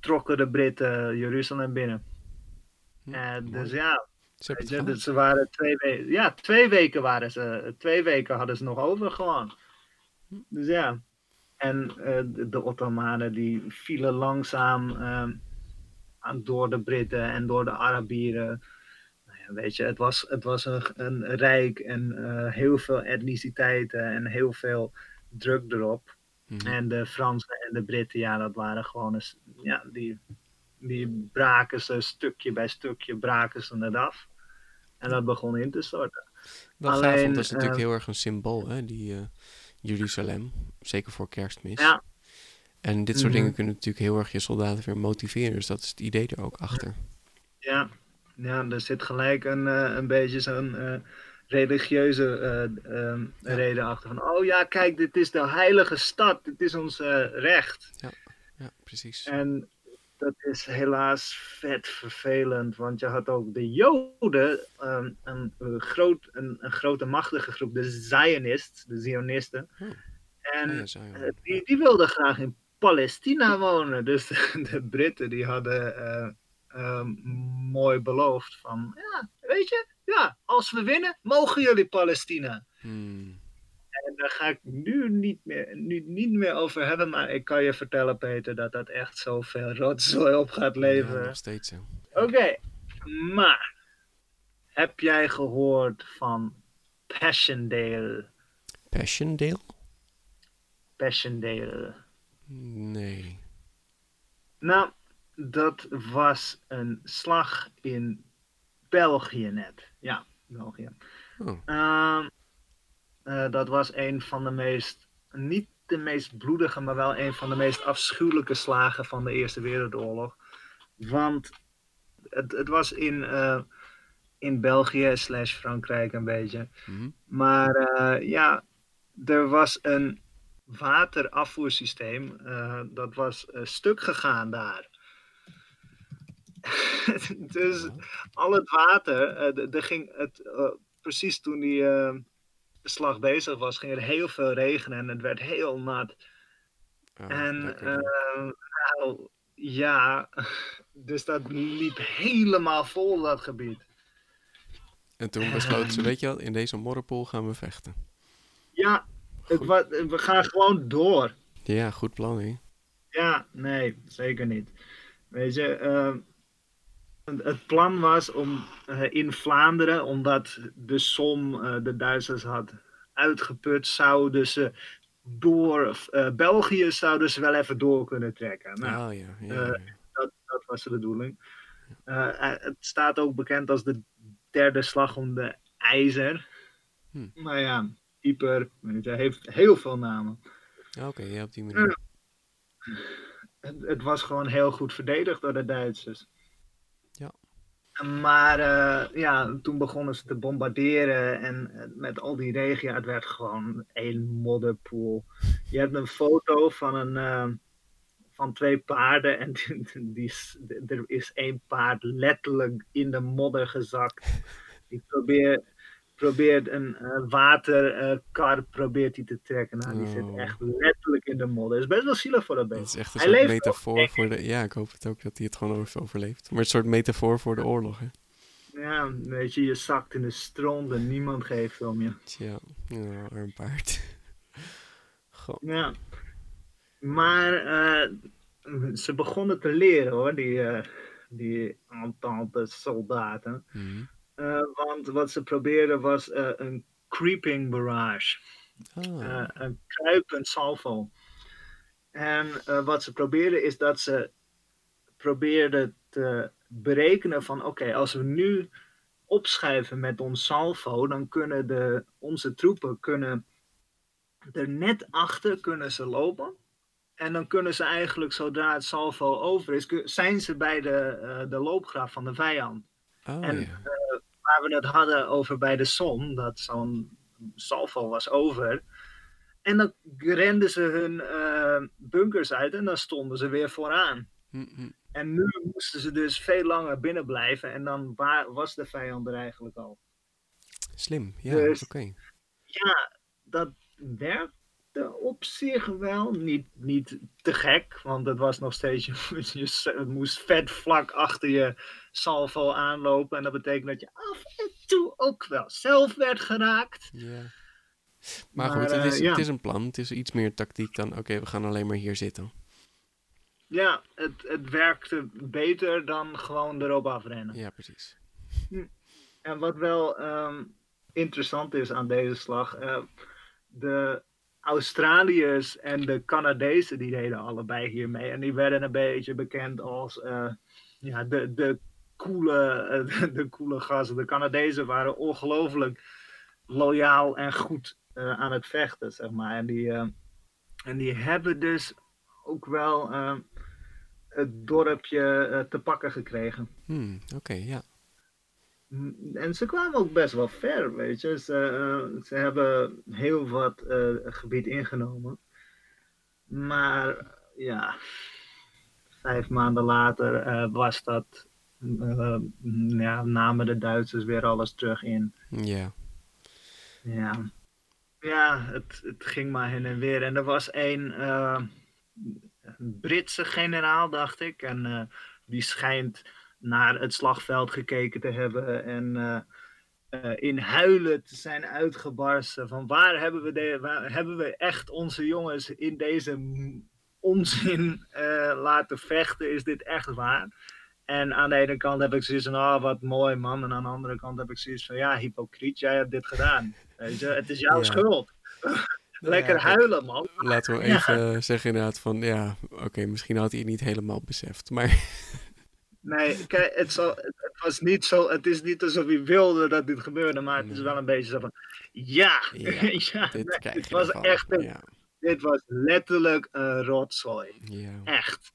trokken de Britten Jeruzalem binnen. Hm, Eh, dus ja, Ze je, dus ze waren twee weken. Ja, twee weken waren ze. Twee weken hadden ze nog over gewoon. Dus ja. En eh, de, de Ottomanen die vielen langzaam aan, door de Britten en door de Arabieren. Weet je, het was, het was een, een rijk en eh, heel veel etniciteiten en heel veel druk erop. Mhm. En de Fransen en de Britten, ja, dat waren gewoon eens, ja, die, die braken ze stukje bij stukje, braken ze het af. En dat begon in te storten. Wel gaaf, alleen, want dat is natuurlijk eh, heel erg een symbool, hè, die eh, Jeruzalem. Zeker voor kerstmis. Ja. En dit soort Mhm. dingen kunnen natuurlijk heel erg je soldaten weer motiveren. Dus dat is het idee er ook achter. Ja, ja er zit gelijk een, eh, een beetje zo'n eh, religieuze eh, ehm, Ja. reden achter. Van, oh ja, kijk, dit is de heilige stad, dit is ons recht. Ja, precies. En dat is helaas vet vervelend, want je had ook de Joden, ehm, een, groot, een, een grote machtige groep, de Zionists, de Zionisten. Oh. En ja, ja. die, die wilden graag in Palestina wonen. Dus de, [laughs] de Britten die hadden eh, ehm, mooi beloofd van, ja, weet je, ja, als we winnen, mogen jullie Palestina. Hmm. En daar ga ik nu niet meer, nu niet meer over hebben, maar ik kan je vertellen, Peter, dat dat echt zoveel [laughs] rotzooi op gaat Ja, leveren. nog steeds zo. Oké, maar heb jij gehoord van Passchendaele? Passchendaele? Passchendaele. Nee. Nou, dat was een slag in België net. Ja, België. Oh. Ehm, eh, dat was een van de meest, niet de meest bloedige, maar wel een van de meest afschuwelijke slagen van de Eerste Wereldoorlog. Want het, het was in, eh, in België slash Frankrijk een beetje. Mhm. Maar eh, ja, er was een waterafvoersysteem. dat was stuk gegaan daar. [laughs] dus al het water, eh, er ging het, eh, precies toen die eh, slag bezig was, ging er heel veel regenen en het werd heel nat. Oh, en eh, nou, ja, [laughs] dus dat liep helemaal vol dat gebied. en toen besloten ze, weet je wel, in deze modderpool gaan we vechten. Ja, het we gaan gewoon door. Ja, goed plan, hè? Ja, nee, zeker niet. Weet je, eh, het- plan was om eh, in Vlaanderen, omdat de som eh, de Duitsers had uitgeput, zouden ze door eh, België zouden ze wel even door kunnen trekken. Nou, oh ja, ja, ja. dat, dat was de bedoeling. Het staat ook bekend als de derde slag om de ijzer. Hm. Maar ja, Yper je, heeft heel veel namen. Ah, Oké, ja, op die manier. het, het was gewoon heel goed verdedigd door de Duitsers. Maar eh, ja, toen begonnen ze te bombarderen en eh, met al die regen, het werd gewoon een modderpoel. Je hebt een foto van, een, eh, van twee paarden en die, er is één paard letterlijk in de modder gezakt. Die probeert, probeert een eh, waterkar probeert hij te trekken. Nou, die zit Oh. echt letterlijk in de modder. is best wel zielig voor dat beest. is echt een Hij soort metafoor voor de... Ja, ik hoop het ook dat hij het gewoon heeft overleefd. Maar een soort metafoor voor de oorlog, hè? Ja, weet je, je zakt in de stront en niemand geeft om je. Tja, ja, arm paard. [laughs] Goh. Ja. Maar eh, ze begonnen te leren hoor, die, eh die Entente soldaten. Mhm. Eh, want wat ze probeerden was eh, een creeping barrage. Ah, eh, een kruipend salvo. En wat ze probeerden is dat ze probeerden te berekenen van oké, als we nu opschuiven met ons salvo, dan kunnen de, onze troepen kunnen er net achter kunnen ze lopen. En dan kunnen ze eigenlijk, zodra het salvo over is, zijn ze bij de, de loopgraaf van de vijand oh en- ja. Waar we het hadden over bij de som, dat zo'n salvo was over. En dan renden ze hun eh, bunkers uit en dan stonden ze weer vooraan. Hm, hm. En nu moesten ze dus veel langer binnen blijven en dan wa- was de vijand er eigenlijk al. Slim, ja, Dus- oké. Ja, dat werkte op zich wel. Niet, niet te gek, want het was nog steeds, [laughs] je, moest- vet vlak achter je salvo aanlopen. En dat betekent dat je af en toe ook wel zelf werd geraakt. Ja. Maar, Maar, goed, het eh, is, ja. het is een plan. Het is iets meer tactiek dan, oké, we gaan alleen maar hier zitten. Ja, het, het werkte beter dan gewoon erop afrennen. Ja, precies. En wat wel ehm, interessant is aan deze slag, eh, de Australiërs en de Canadezen die deden allebei hier mee. En die werden een beetje bekend als eh, ja, de, de, coole, eh, de coole gasten. De Canadezen waren ongelooflijk loyaal en goed eh, aan het vechten, zeg maar. En die, en die hebben dus ook wel het dorpje te pakken gekregen. Hmm, oké, ja. Mm, En ze kwamen ook best wel ver, weet je. Ze, eh, ze hebben heel wat eh, gebied ingenomen. Maar ja, vijf maanden later eh, was dat. ja, namen de Duitsers weer alles terug in. Ja, Ja, ja het, het ging maar heen en weer. En er was een eh, Britse generaal, dacht ik. En die schijnt naar het slagveld gekeken te hebben. En eh, eh, in huilen te zijn uitgebarsten. Van waar hebben we, de, waar hebben we echt onze jongens in deze onzin eh, laten vechten? Is dit echt waar? En aan de ene kant heb ik zoiets van, oh wat mooi man. En aan de andere kant heb ik zoiets van, ja hypocriet, jij hebt dit gedaan. Weet je, het is jouw Ja. schuld. [laughs] Lekker ja, huilen man. laten we Ja. even zeggen inderdaad van, ja, oké, misschien had hij het niet helemaal beseft. Maar Nee, kijk, het, zal, het, was niet zo, het is niet alsof hij wilde dat dit gebeurde, maar het is wel een beetje zo van, ja, Ja, [laughs] ja, dit nee, was echt een, Ja, dit was letterlijk een rotzooi. ja. Echt.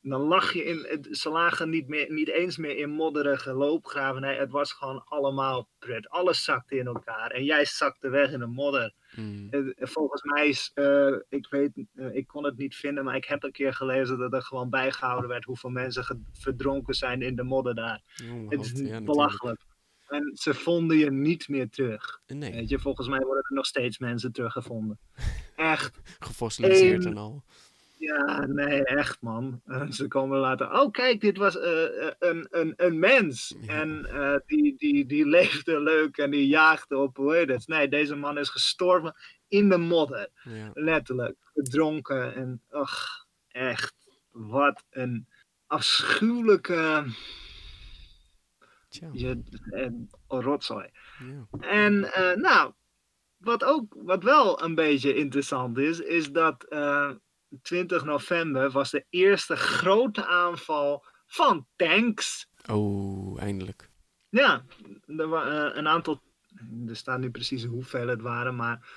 Dan lag je in, het- ze lagen niet, meer, niet eens meer in modderige loopgraven. Nee, het was gewoon allemaal prut. Alles zakte in elkaar. En jij zakte weg in de modder. Hmm, Eh, Volgens mij is, eh, ik weet, eh, ik kon het niet vinden, maar ik heb een keer gelezen dat er gewoon bijgehouden werd hoeveel mensen verdronken zijn in de modder daar. oh, Het is ja, belachelijk. En ze vonden je niet meer terug. Nee, Weet je, volgens mij worden er nog steeds mensen teruggevonden. [laughs] Echt. gefossiliseerd en al. Ja, nee, echt man. Eh, ze komen later. Oh, kijk, dit was eh, eh, een, een, een mens. Ja. En die, die, die leefde leuk en die jaagde op, het? Nee, deze man is gestorven in de modder. Ja, Letterlijk. Gedronken en, ach, echt. Wat een afschuwelijke tja, je, eh, rotzooi. ja. En nou, wat ook, wat wel een beetje interessant is, is dat 20 november was de eerste grote aanval van tanks. Oh, eindelijk. Ja, er waren een aantal, er staat nu precies hoeveel het waren, maar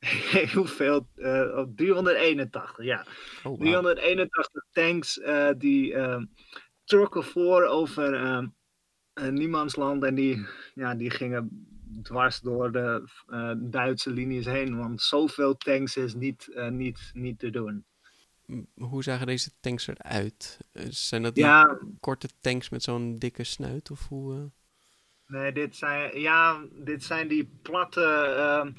[laughs] heel veel, eh, 381, ja. Oh, wauw. 381 tanks eh, die eh, trokken voor over eh, eh, niemandsland en die, ja, die gingen dwars door de eh, Duitse linies heen. Want zoveel tanks is niet, eh, niet, niet te doen. Hoe zagen deze tanks eruit? Eh, Zijn dat Ja, korte tanks met zo'n dikke snuit? Of hoe? eh? nee, dit zijn, ja, dit zijn die platte. ehm,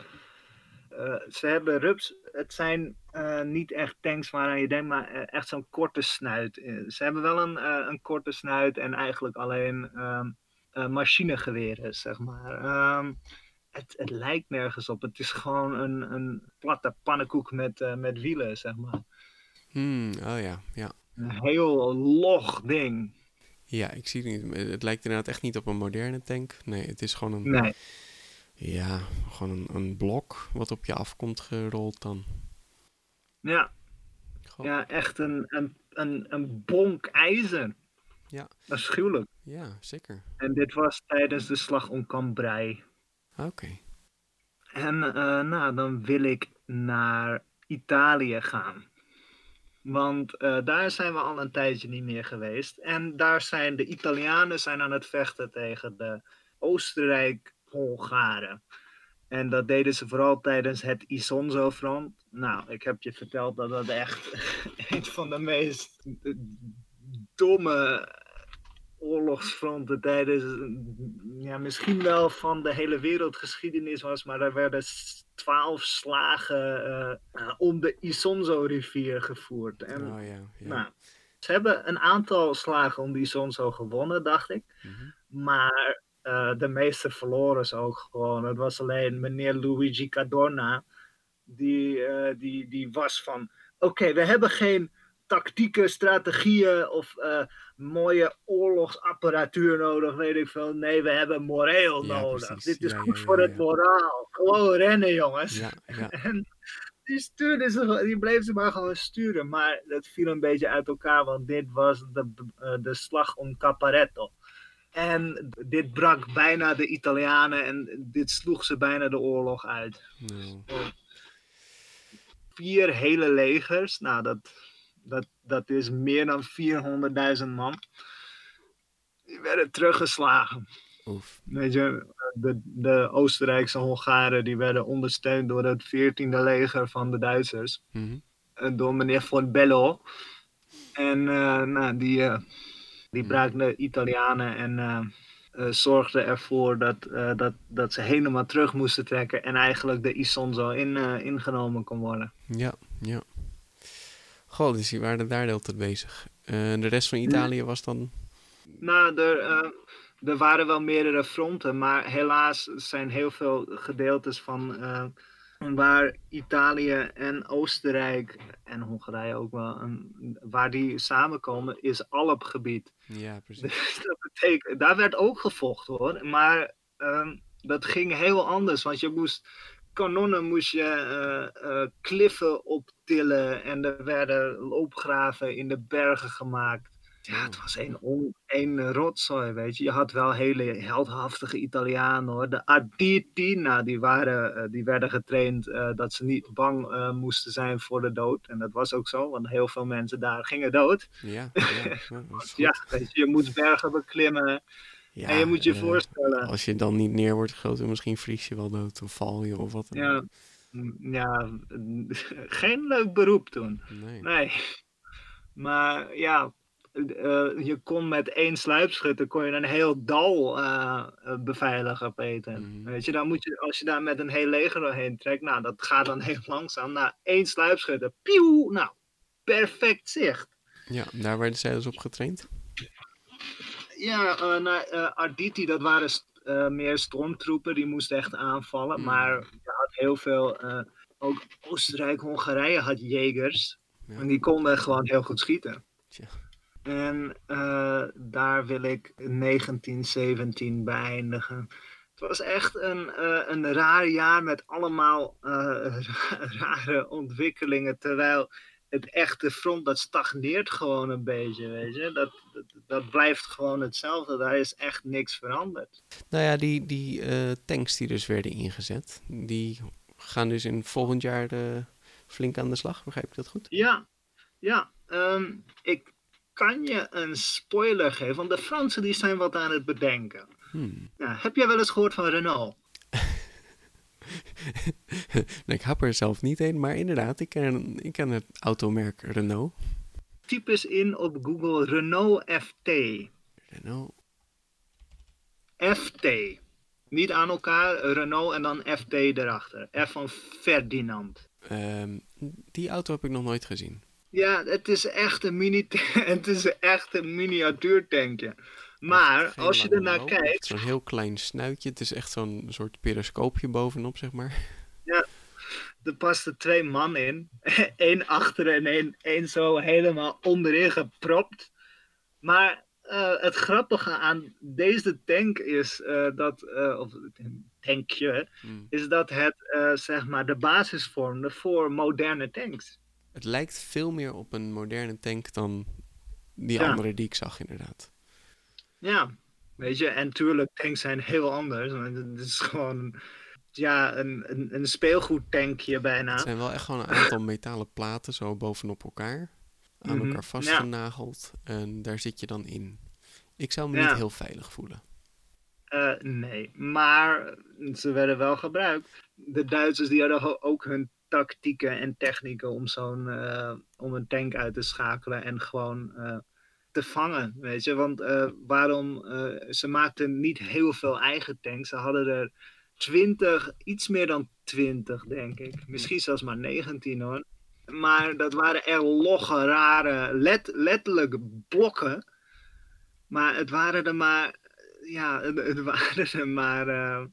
eh, ze hebben rups. Het zijn niet echt tanks waaraan je denkt, maar echt zo'n korte snuit. Ze hebben wel een, een korte snuit en eigenlijk alleen ehm, eh, machinegeweren, zeg maar. Ehm, het, het lijkt nergens op. Het is gewoon een, een platte pannenkoek met, met wielen, zeg maar. Hmm, oh ja, ja. Een heel log ding. Ja, ik zie het niet. Het lijkt inderdaad echt niet op een moderne tank. Nee, het is gewoon een, Nee. ja, gewoon een, een blok wat op je afkomt gerold dan. Ja, ja echt een, een, een, een bonk ijzer. Ja. Afschuwelijk. ja, zeker. En dit was tijdens de slag om Cambrai. Oké. En eh, nou, dan wil ik naar Italië gaan. Want eh, daar zijn we al een tijdje niet meer geweest. En daar zijn de Italianen zijn aan het vechten tegen de Oostenrijk-Hongaren. En dat deden ze vooral tijdens het Isonzo-front. Nou, ik heb je verteld dat dat echt [laughs] een van de meest domme oorlogsfronten tijdens, ja, misschien wel van de hele wereldgeschiedenis was, maar er werden twaalf slagen eh, eh, om de Isonzo-rivier gevoerd. En, Oh ja, ja. nou, ze hebben een aantal slagen om die Isonzo gewonnen, dacht ik. Mhm. Maar eh, de meeste verloren ze ook gewoon. Het was alleen meneer Luigi Cadorna. Die, die, die was van: oké, we hebben geen tactieke strategieën of eh, mooie oorlogsapparatuur nodig, weet ik veel. Nee, we hebben moreel Ja, nodig. precies. Dit is Ja, goed ja, voor het moraal. Gewoon rennen, jongens. Ja, ja. [laughs] En die, stuurde ze, die bleef ze maar gewoon sturen. Maar dat viel een beetje uit elkaar, want dit was de, eh, de slag om Caparetto. En dit brak bijna de Italianen en dit sloeg ze bijna de oorlog uit. Nou, Vier hele legers, nou dat, dat, dat is meer dan 400.000 man. Die werden teruggeslagen. oef. Weet je, de, de Oostenrijkse Hongaren die werden ondersteund door het 14e leger van de Duitsers. Mhm. eh, door meneer Von Bello. En eh, nou, die, eh, die braken de Italianen en eh, zorgde ervoor dat, dat, dat ze helemaal terug moesten trekken en eigenlijk de Isonzo in, ingenomen kon worden. Ja, ja. Goh, dus die waren daar de hele tijd bezig. Eh, de rest van Italië was dan... Nou, er, eh, er waren wel meerdere fronten, maar helaas zijn heel veel gedeeltes van eh, waar Italië en Oostenrijk en Hongarije ook wel, een- waar die samenkomen, is Alpgebied. Ja, precies. [laughs] Dus dat betekent, daar werd ook gevochten hoor, maar ehm, dat ging heel anders, want je moest kanonnen moest je eh, eh, kliffen optillen en er werden loopgraven in de bergen gemaakt. Ja, het was één, on, één rotzooi, weet je. Je had wel hele heldhaftige Italianen hoor. De Arditi, nou, die, waren, eh, die werden getraind dat ze niet bang moesten zijn voor de dood. En dat was ook zo, want heel veel mensen daar gingen dood. Ja, ja, [laughs] weet je, je moet bergen beklimmen. Ja, en je moet je eh, voorstellen. Als je dan niet neer wordt geschoten, misschien vries je wel dood of val je of wat dan Ja, ook. mm, ja, [laughs] geen leuk beroep toen. Nee. Nee. Maar ja, eh, je kon met één sluipschutter kon je een heel dal eh, beveiligen, Peter. Mhm. Weet je, dan moet je, als je daar met een heel leger doorheen trekt, nou, dat gaat dan heel langzaam. Nou, één sluipschutter, pieuw, nou, perfect zicht. Ja, daar werden zij dus op getraind. Ja, eh nou, eh, Arditi, dat waren eh, meer stormtroepen, die moesten echt aanvallen. Hmm. Maar je had heel veel, ook Oostenrijk, Hongarije had jegers. Ja. En die konden gewoon heel goed schieten. Tja. En daar wil ik 1917 beëindigen. Het was echt een, eh, een raar jaar met allemaal [laughs] rare ontwikkelingen. Terwijl het echte front, dat stagneert gewoon een beetje, weet je. Dat, dat, dat blijft gewoon hetzelfde. Daar is echt niks veranderd. Nou ja, die, die eh, tanks die dus werden ingezet, die gaan dus in volgend jaar eh, flink aan de slag. Begrijp ik dat goed? Ja, ja. ehm, ik kan je een spoiler geven, want de Fransen die zijn wat aan het bedenken. Hmm. Ja, heb jij wel eens gehoord van Renault? [laughs] Ik hap er zelf niet een, maar inderdaad, ik ken, ik ken het automerk Renault. Typ eens in op Google Renault FT. Renault. FT. Niet aan elkaar, Renault en dan FT erachter. F van Ferdinand. Ehm, die auto heb ik nog nooit gezien. Ja, het is echt een mini [laughs] het is echt een miniatuurtankje. Maar als je ernaar kijkt, Zo'n heel klein snuitje. Het is echt zo'n soort periscoopje bovenop, zeg maar. er pasten twee man in. [laughs] Eén achter en één, één zo helemaal onderin gepropt. Maar eh, het grappige aan deze tank is eh, dat, eh, of een tankje, Hmm. is dat het zeg maar de basis vormde voor moderne tanks. Het lijkt veel meer op een moderne tank dan die Ja. andere die ik zag, inderdaad. Ja, weet je, en tuurlijk, tanks zijn heel anders. Het is gewoon ja, een, een, een speelgoedtankje bijna. Het zijn wel echt gewoon een aantal metalen platen zo bovenop elkaar. Aan Mhm, elkaar ja. vastgenageld. En daar zit je dan in. Ik zou me Ja. niet heel veilig voelen. Eh, nee, maar ze werden wel gebruikt. De Duitsers die hadden ook hun tactieken en technieken om zo'n eh, om een tank uit te schakelen en gewoon eh, te vangen, weet je. Want eh, waarom, eh, ze maakten niet heel veel eigen tanks. Ze hadden er 20, iets meer dan 20, denk ik. Misschien zelfs maar 19 hoor. Maar dat waren er logge, rare, let, letterlijk blokken. Maar het waren er maar, ja, het, [laughs] het waren er maar eh,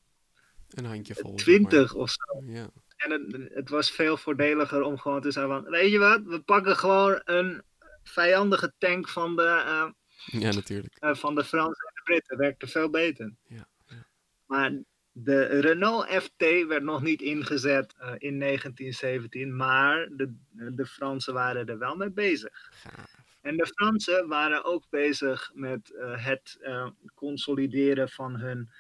Een handjevol. 20 of zo. Ja. En het, het was veel voordeliger om gewoon te zeggen van, weet je wat, we pakken gewoon een vijandige tank van de, eh, ja, natuurlijk. eh, van de Fransen en de Britten. Werkte veel beter. Ja, ja. Maar de Renault FT werd nog niet ingezet eh, in 1917, maar de, de Fransen waren er wel mee bezig. Gaaf. En de Fransen waren ook bezig met het consolideren van hun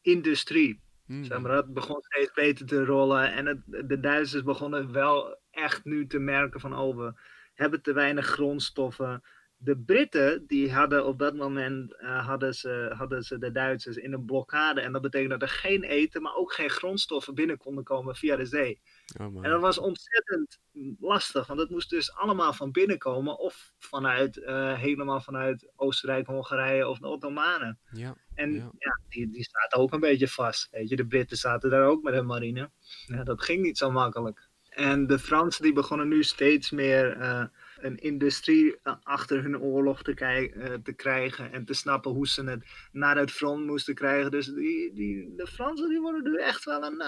industrie. Zeg maar, dat begon steeds beter te rollen. En het, de Duitsers begonnen wel echt nu te merken van, oh, we hebben te weinig grondstoffen. De Britten, die hadden op dat moment, eh, hadden, ze, hadden ze de Duitsers in een blokkade. En dat betekent dat er geen eten, maar ook geen grondstoffen binnen konden komen via de zee. Oh. En dat was ontzettend lastig, want het moest dus allemaal van binnen komen. Of vanuit, eh, helemaal vanuit Oostenrijk, Hongarije of de Ottomanen. Ja, En Ja. ja, die, die zaten ook een beetje vast. Weet je, de Britten zaten daar ook met hun marine. Ja, dat ging niet zo makkelijk. En de Fransen die begonnen nu steeds meer eh, een industrie eh, achter hun oorlog te, eh, te krijgen. En te snappen hoe ze het naar het front moesten krijgen. Dus die, die, de Fransen die worden nu echt wel een,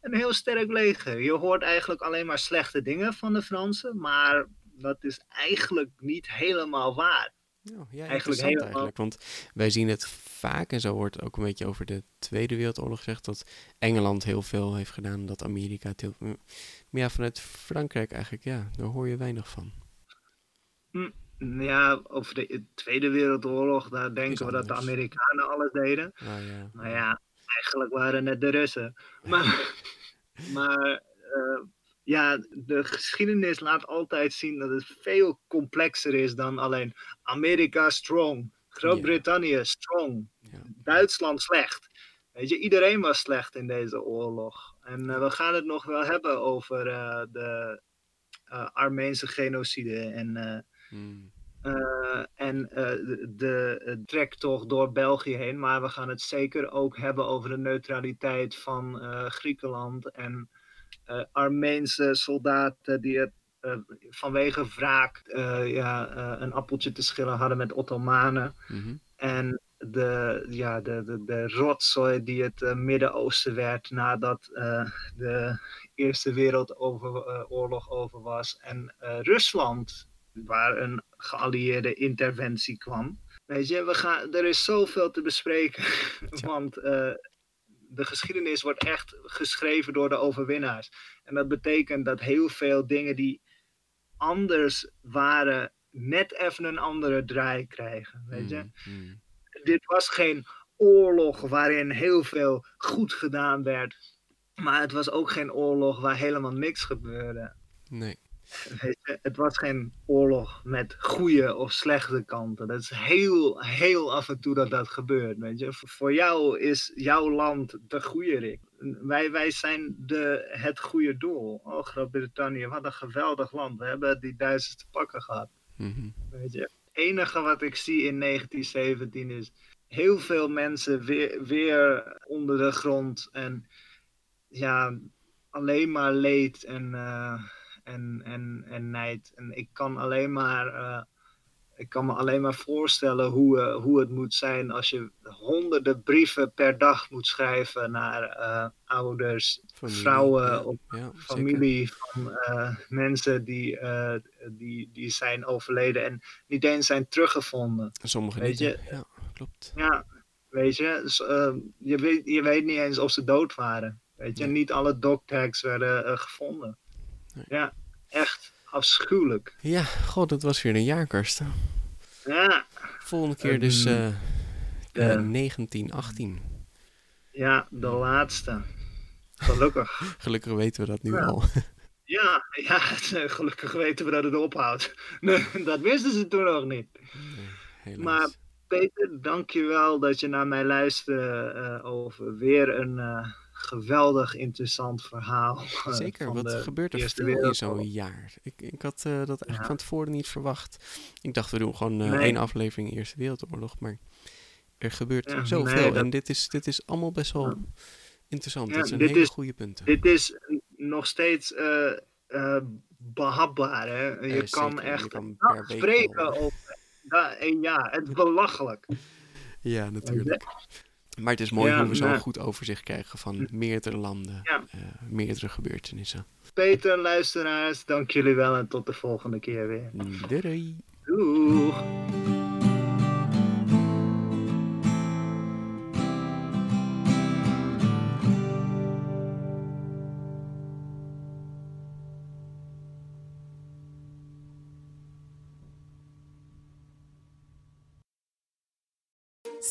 een heel sterk leger. Je hoort eigenlijk alleen maar slechte dingen van de Fransen. Maar dat is eigenlijk niet helemaal waar. Nou, ja Eigenlijk helemaal- eigenlijk. Want wij zien het vaak, en zo wordt ook een beetje over de Tweede Wereldoorlog gezegd, dat Engeland heel veel heeft gedaan, dat Amerika het heel Maar ja, vanuit Frankrijk eigenlijk, ja, daar hoor je weinig van. Ja, over de Tweede Wereldoorlog, daar denken we dat de. Amerikanen alles deden. Ah ja. Nou ja, eigenlijk waren het de Russen. Maar, [laughs] maar eh, ja, de geschiedenis laat altijd zien dat het veel complexer is dan alleen Amerika strong, Groot-Brittannië strong. Duitsland slecht. Weet je, iedereen was slecht in deze oorlog. En eh, we gaan het nog wel hebben over eh, de eh, Armeense genocide en Hmm. en de, de trektocht door België heen. Maar we gaan het zeker ook hebben over de neutraliteit van Griekenland. En Armeense soldaten die het eh, vanwege wraak eh, ja, eh, een appeltje te schillen hadden met Ottomanen. Mhm. En de, ja, de, de, de rotzooi die het eh, Midden-Oosten werd nadat eh, de Eerste Wereldoorlog over was. En eh, Rusland, waar een geallieerde interventie kwam. Weet je, we gaan, er is zoveel te bespreken. [laughs] Want eh, de geschiedenis wordt echt geschreven door de overwinnaars. En dat betekent dat heel veel dingen die anders waren, net even een andere draai krijgen. Weet je? Hmm. Hmm. dit was geen oorlog waarin heel veel goed gedaan werd. Maar het was ook geen oorlog waar helemaal niks gebeurde. Nee. Je, het was geen oorlog met goede of slechte kanten. Dat is heel, heel af en toe dat dat gebeurt. Weet je. Voor- jou is jouw land de goede rik. Wij, wij zijn de, het goede doel. Oh, Groot-Brittannië, wat een geweldig land. We hebben die Duitsers te pakken gehad. Mhm. Weet je, het enige wat ik zie in 1917 is heel veel mensen weer, weer onder de grond en ja, alleen maar leed en, eh, en, en, en nijd. En ik kan alleen maar, eh, ik kan me alleen maar voorstellen hoe, eh, hoe het moet zijn als je honderden brieven per dag moet schrijven naar eh, ouders, Familie, vrouwen ja, of ja, zeker. familie van mensen die, die, die zijn overleden en niet eens zijn teruggevonden. Sommigen Weet niet. je? Ja, klopt. Ja, weet je, dus, je, weet, je weet niet eens of ze dood waren. Weet je, Nee. niet alle dogtags werden gevonden. Nee. Ja, echt afschuwelijk. Ja, god, dat was weer een jaar, Karsten. Ja, Volgende keer dus eh, Ehm, eh, ja. 1918. ja, de laatste. Gelukkig. [laughs] Gelukkig weten we dat nu Ja. al. [laughs] Ja, ja, [laughs] gelukkig weten we dat het ophoudt. Nee, dat wisten ze toen nog niet. Maar Peter, dankjewel dat je naar mij luisterde eh, over weer een eh, geweldig interessant verhaal. eh, Zeker, van wat de gebeurt er veel in zo'n jaar? Ik, ik had eh, dat eigenlijk Ja. van tevoren niet verwacht. Ik dacht, we doen gewoon eh, Nee. één aflevering Eerste Wereldoorlog, maar er gebeurt Ja, zoveel. nee, dat- En dit is, dit is allemaal best wel Ja. interessant. Dit zijn dit hele is- goede punten. Dit is nog steeds eh, behapbaar. Hè? Je kan zeker, je echt kan per week spreken over. Da- en ja, het is belachelijk. Ja, natuurlijk. Maar het is mooi Ja, hoe we zo'n goed overzicht krijgen van meerdere landen, Ja. eh, meerdere gebeurtenissen. Peter, luisteraars, dank jullie wel en tot de volgende keer weer. Doei, doei. Doeg!